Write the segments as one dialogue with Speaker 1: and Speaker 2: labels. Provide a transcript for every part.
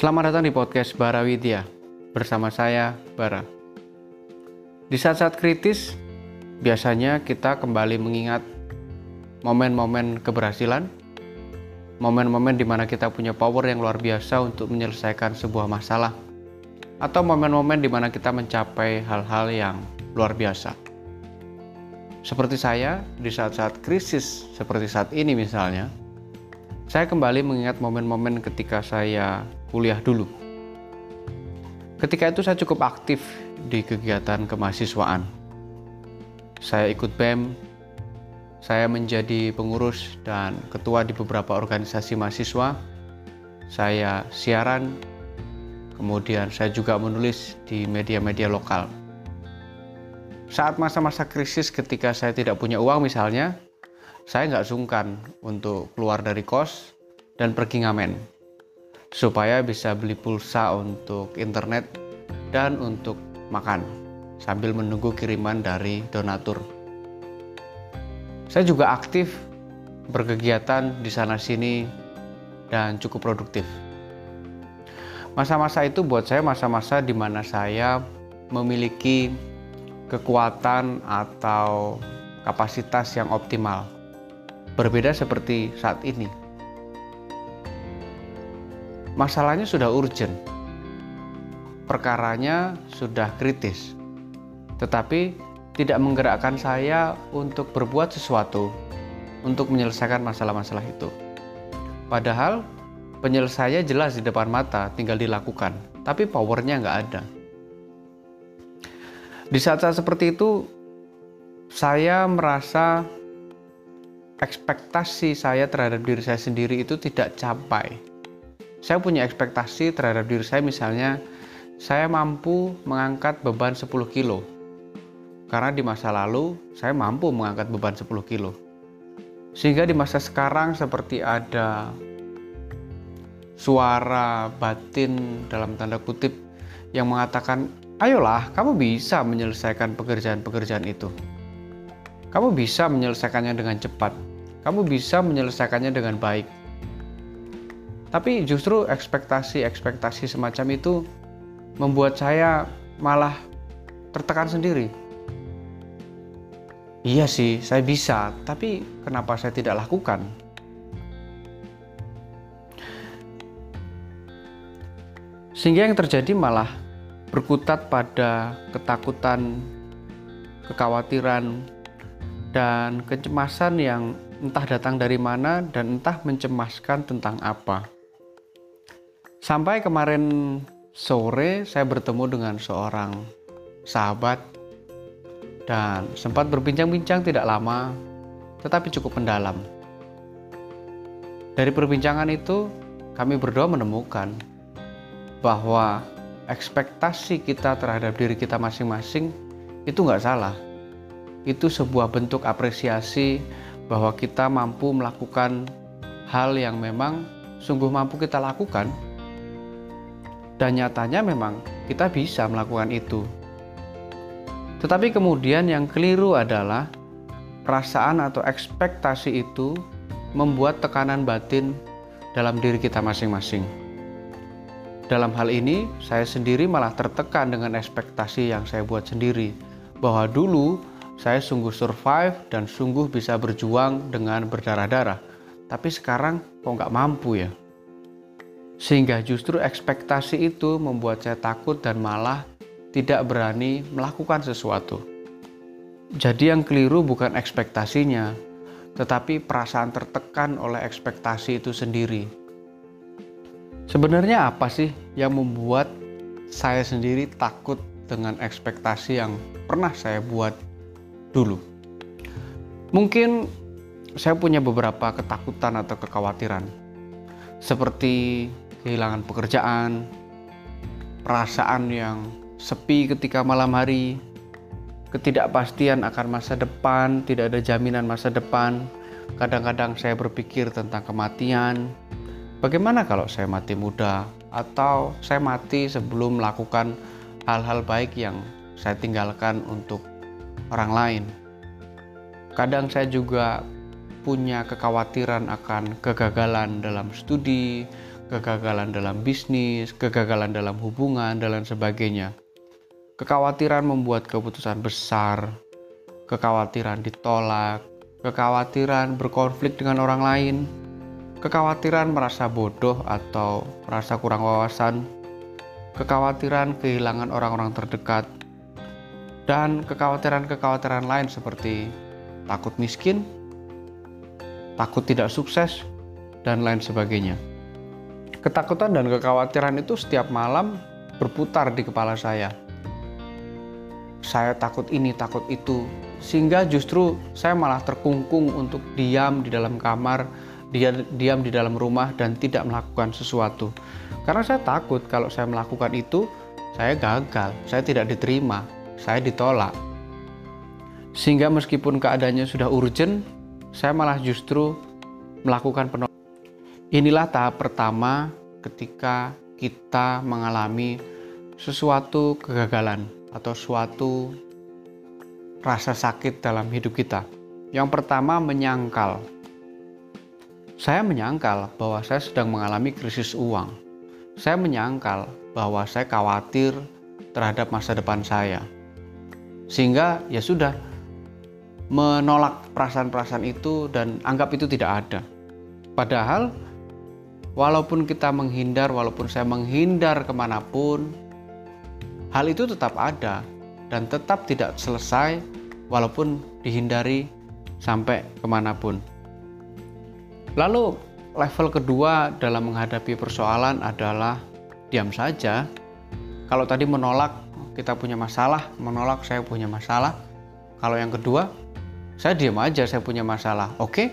Speaker 1: Selamat datang di podcast Bara Widya bersama saya Bara. Di saat-saat kritis, biasanya kita kembali mengingat momen-momen keberhasilan, momen-momen di mana kita punya power yang luar biasa untuk menyelesaikan sebuah masalah, atau momen-momen di mana kita mencapai hal-hal yang luar biasa. Seperti saya, di saat-saat krisis seperti saat ini misalnya, saya kembali mengingat momen-momen ketika saya kuliah dulu. Ketika itu saya cukup aktif di kegiatan kemahasiswaan. Saya ikut BEM, saya menjadi pengurus dan ketua di beberapa organisasi mahasiswa. Saya siaran, kemudian saya juga menulis di media-media lokal. Saat masa-masa krisis ketika saya tidak punya uang misalnya, saya nggak sungkan untuk keluar dari kos dan pergi ngamen supaya bisa beli pulsa untuk internet dan untuk makan sambil menunggu kiriman dari donatur. Saya juga aktif berkegiatan di sana sini dan cukup produktif. Masa-masa itu buat saya masa-masa di mana saya memiliki kekuatan atau kapasitas yang optimal. Berbeda seperti saat ini masalahnya sudah urgent, perkaranya sudah kritis, tetapi tidak menggerakkan saya untuk berbuat sesuatu untuk menyelesaikan masalah-masalah itu. Padahal penyelesaiannya jelas di depan mata, tinggal dilakukan, tapi powernya nggak ada. Di saat-saat seperti itu, saya merasa ekspektasi saya terhadap diri saya sendiri itu tidak capai saya punya ekspektasi terhadap diri saya misalnya saya mampu mengangkat beban 10 kilo. Karena di masa lalu saya mampu mengangkat beban 10 kilo. Sehingga di masa sekarang seperti ada suara batin dalam tanda kutip yang mengatakan ayolah kamu bisa menyelesaikan pekerjaan-pekerjaan itu. Kamu bisa menyelesaikannya dengan cepat. Kamu bisa menyelesaikannya dengan baik tapi justru ekspektasi-ekspektasi semacam itu membuat saya malah tertekan sendiri. Iya sih, saya bisa, tapi kenapa saya tidak lakukan? Sehingga yang terjadi malah berkutat pada ketakutan, kekhawatiran, dan kecemasan yang entah datang dari mana dan entah mencemaskan tentang apa. Sampai kemarin sore saya bertemu dengan seorang sahabat dan sempat berbincang-bincang tidak lama tetapi cukup mendalam. Dari perbincangan itu kami berdua menemukan bahwa ekspektasi kita terhadap diri kita masing-masing itu nggak salah. Itu sebuah bentuk apresiasi bahwa kita mampu melakukan hal yang memang sungguh mampu kita lakukan dan nyatanya memang kita bisa melakukan itu. Tetapi kemudian yang keliru adalah perasaan atau ekspektasi itu membuat tekanan batin dalam diri kita masing-masing. Dalam hal ini, saya sendiri malah tertekan dengan ekspektasi yang saya buat sendiri, bahwa dulu saya sungguh survive dan sungguh bisa berjuang dengan berdarah-darah. Tapi sekarang kok nggak mampu ya? Sehingga justru ekspektasi itu membuat saya takut dan malah tidak berani melakukan sesuatu. Jadi yang keliru bukan ekspektasinya, tetapi perasaan tertekan oleh ekspektasi itu sendiri. Sebenarnya apa sih yang membuat saya sendiri takut dengan ekspektasi yang pernah saya buat dulu? Mungkin saya punya beberapa ketakutan atau kekhawatiran, seperti kehilangan pekerjaan, perasaan yang sepi ketika malam hari, ketidakpastian akan masa depan, tidak ada jaminan masa depan. Kadang-kadang saya berpikir tentang kematian. Bagaimana kalau saya mati muda atau saya mati sebelum melakukan hal-hal baik yang saya tinggalkan untuk orang lain? Kadang saya juga punya kekhawatiran akan kegagalan dalam studi, kegagalan dalam bisnis, kegagalan dalam hubungan, dan lain sebagainya. Kekhawatiran membuat keputusan besar, kekhawatiran ditolak, kekhawatiran berkonflik dengan orang lain, kekhawatiran merasa bodoh atau merasa kurang wawasan, kekhawatiran kehilangan orang-orang terdekat, dan kekhawatiran-kekhawatiran lain seperti takut miskin, takut tidak sukses, dan lain sebagainya. Ketakutan dan kekhawatiran itu setiap malam berputar di kepala saya. Saya takut ini, takut itu, sehingga justru saya malah terkungkung untuk diam di dalam kamar, diam di dalam rumah, dan tidak melakukan sesuatu. Karena saya takut kalau saya melakukan itu, saya gagal, saya tidak diterima, saya ditolak. Sehingga meskipun keadaannya sudah urgent, saya malah justru melakukan penolakan. Inilah tahap pertama ketika kita mengalami sesuatu kegagalan atau suatu rasa sakit dalam hidup kita. Yang pertama, menyangkal. Saya menyangkal bahwa saya sedang mengalami krisis uang. Saya menyangkal bahwa saya khawatir terhadap masa depan saya. Sehingga ya sudah menolak perasaan-perasaan itu dan anggap itu tidak ada. Padahal walaupun kita menghindar, walaupun saya menghindar ke mana pun, hal itu tetap ada dan tetap tidak selesai walaupun dihindari sampai ke mana pun. Lalu level kedua dalam menghadapi persoalan adalah diam saja. Kalau tadi menolak kita punya masalah, menolak saya punya masalah. Kalau yang kedua, saya diam aja saya punya masalah. Oke,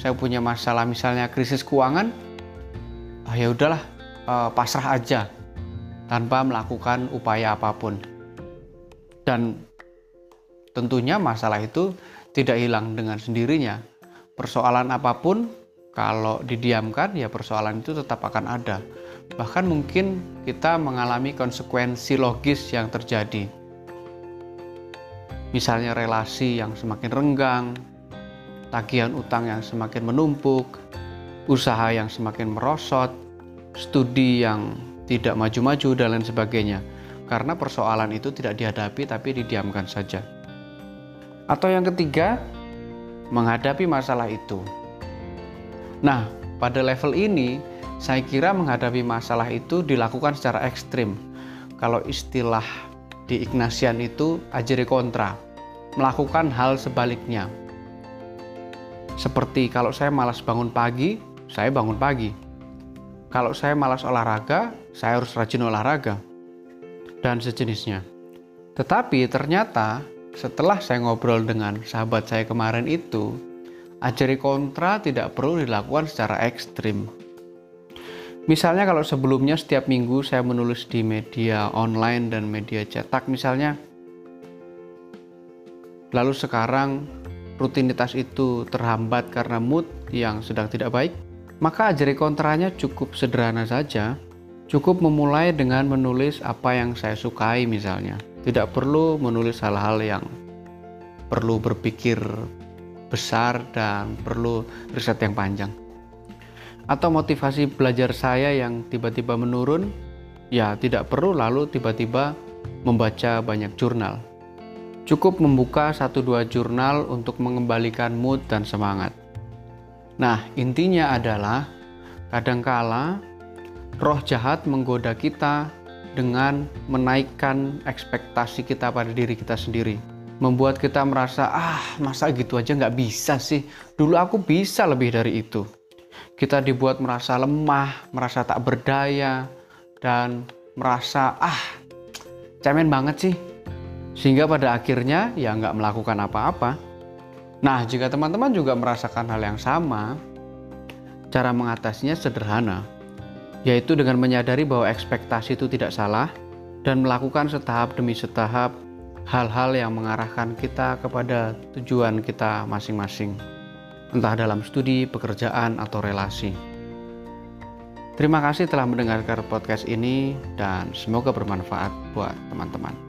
Speaker 1: saya punya masalah misalnya krisis keuangan, ah, ya udahlah uh, pasrah aja tanpa melakukan upaya apa pun. Dan tentunya masalah itu tidak hilang dengan sendirinya. Persoalan apa pun kalau didiamkan ya persoalan itu tetap akan ada. Bahkan mungkin kita mengalami konsekuensi logis yang terjadi. Misalnya relasi yang semakin renggang, tagihan utang yang semakin menumpuk, usaha yang semakin merosot, studi yang tidak maju-maju, dan lain sebagainya. Karena persoalan itu tidak dihadapi tapi didiamkan saja. Atau yang ketiga, menghadapi masalah itu. Nah, pada level ini, saya kira menghadapi masalah itu dilakukan secara ekstrim. Kalau istilah di Ignatian itu ajari kontra, melakukan hal sebaliknya. Seperti kalau saya malas bangun pagi, saya bangun pagi. Kalau saya malas olahraga, saya harus rajin olahraga. Dan sejenisnya. Tetapi ternyata setelah saya ngobrol dengan sahabat saya kemarin itu, ajari kontra tidak perlu dilakukan secara ekstrim. Misalnya kalau sebelumnya setiap minggu saya menulis di media online dan media cetak misalnya, lalu sekarang rutinitas itu terhambat karena mood yang sedang tidak baik, maka ajari kontranya cukup sederhana saja. Cukup memulai dengan menulis apa yang saya sukai misalnya. Tidak perlu menulis hal-hal yang perlu berpikir besar dan perlu riset yang panjang. Atau motivasi belajar saya yang tiba-tiba menurun, ya tidak perlu lalu tiba-tiba membaca banyak jurnal. Cukup membuka satu dua jurnal untuk mengembalikan mood dan semangat. Nah, intinya adalah kadangkala roh jahat menggoda kita dengan menaikkan ekspektasi kita pada diri kita sendiri. Membuat kita merasa, ah masa gitu aja nggak bisa sih. Dulu aku bisa lebih dari itu. Kita dibuat merasa lemah, merasa tak berdaya, dan merasa, ah cemen banget sih. Sehingga pada akhirnya ya nggak melakukan apa-apa Nah, jika teman-teman juga merasakan hal yang sama, cara mengatasinya sederhana, yaitu dengan menyadari bahwa ekspektasi itu tidak salah dan melakukan setahap demi setahap hal-hal yang mengarahkan kita kepada tujuan kita masing-masing, entah dalam studi, pekerjaan, atau relasi. Terima kasih telah mendengarkan podcast ini, dan semoga bermanfaat buat teman-teman.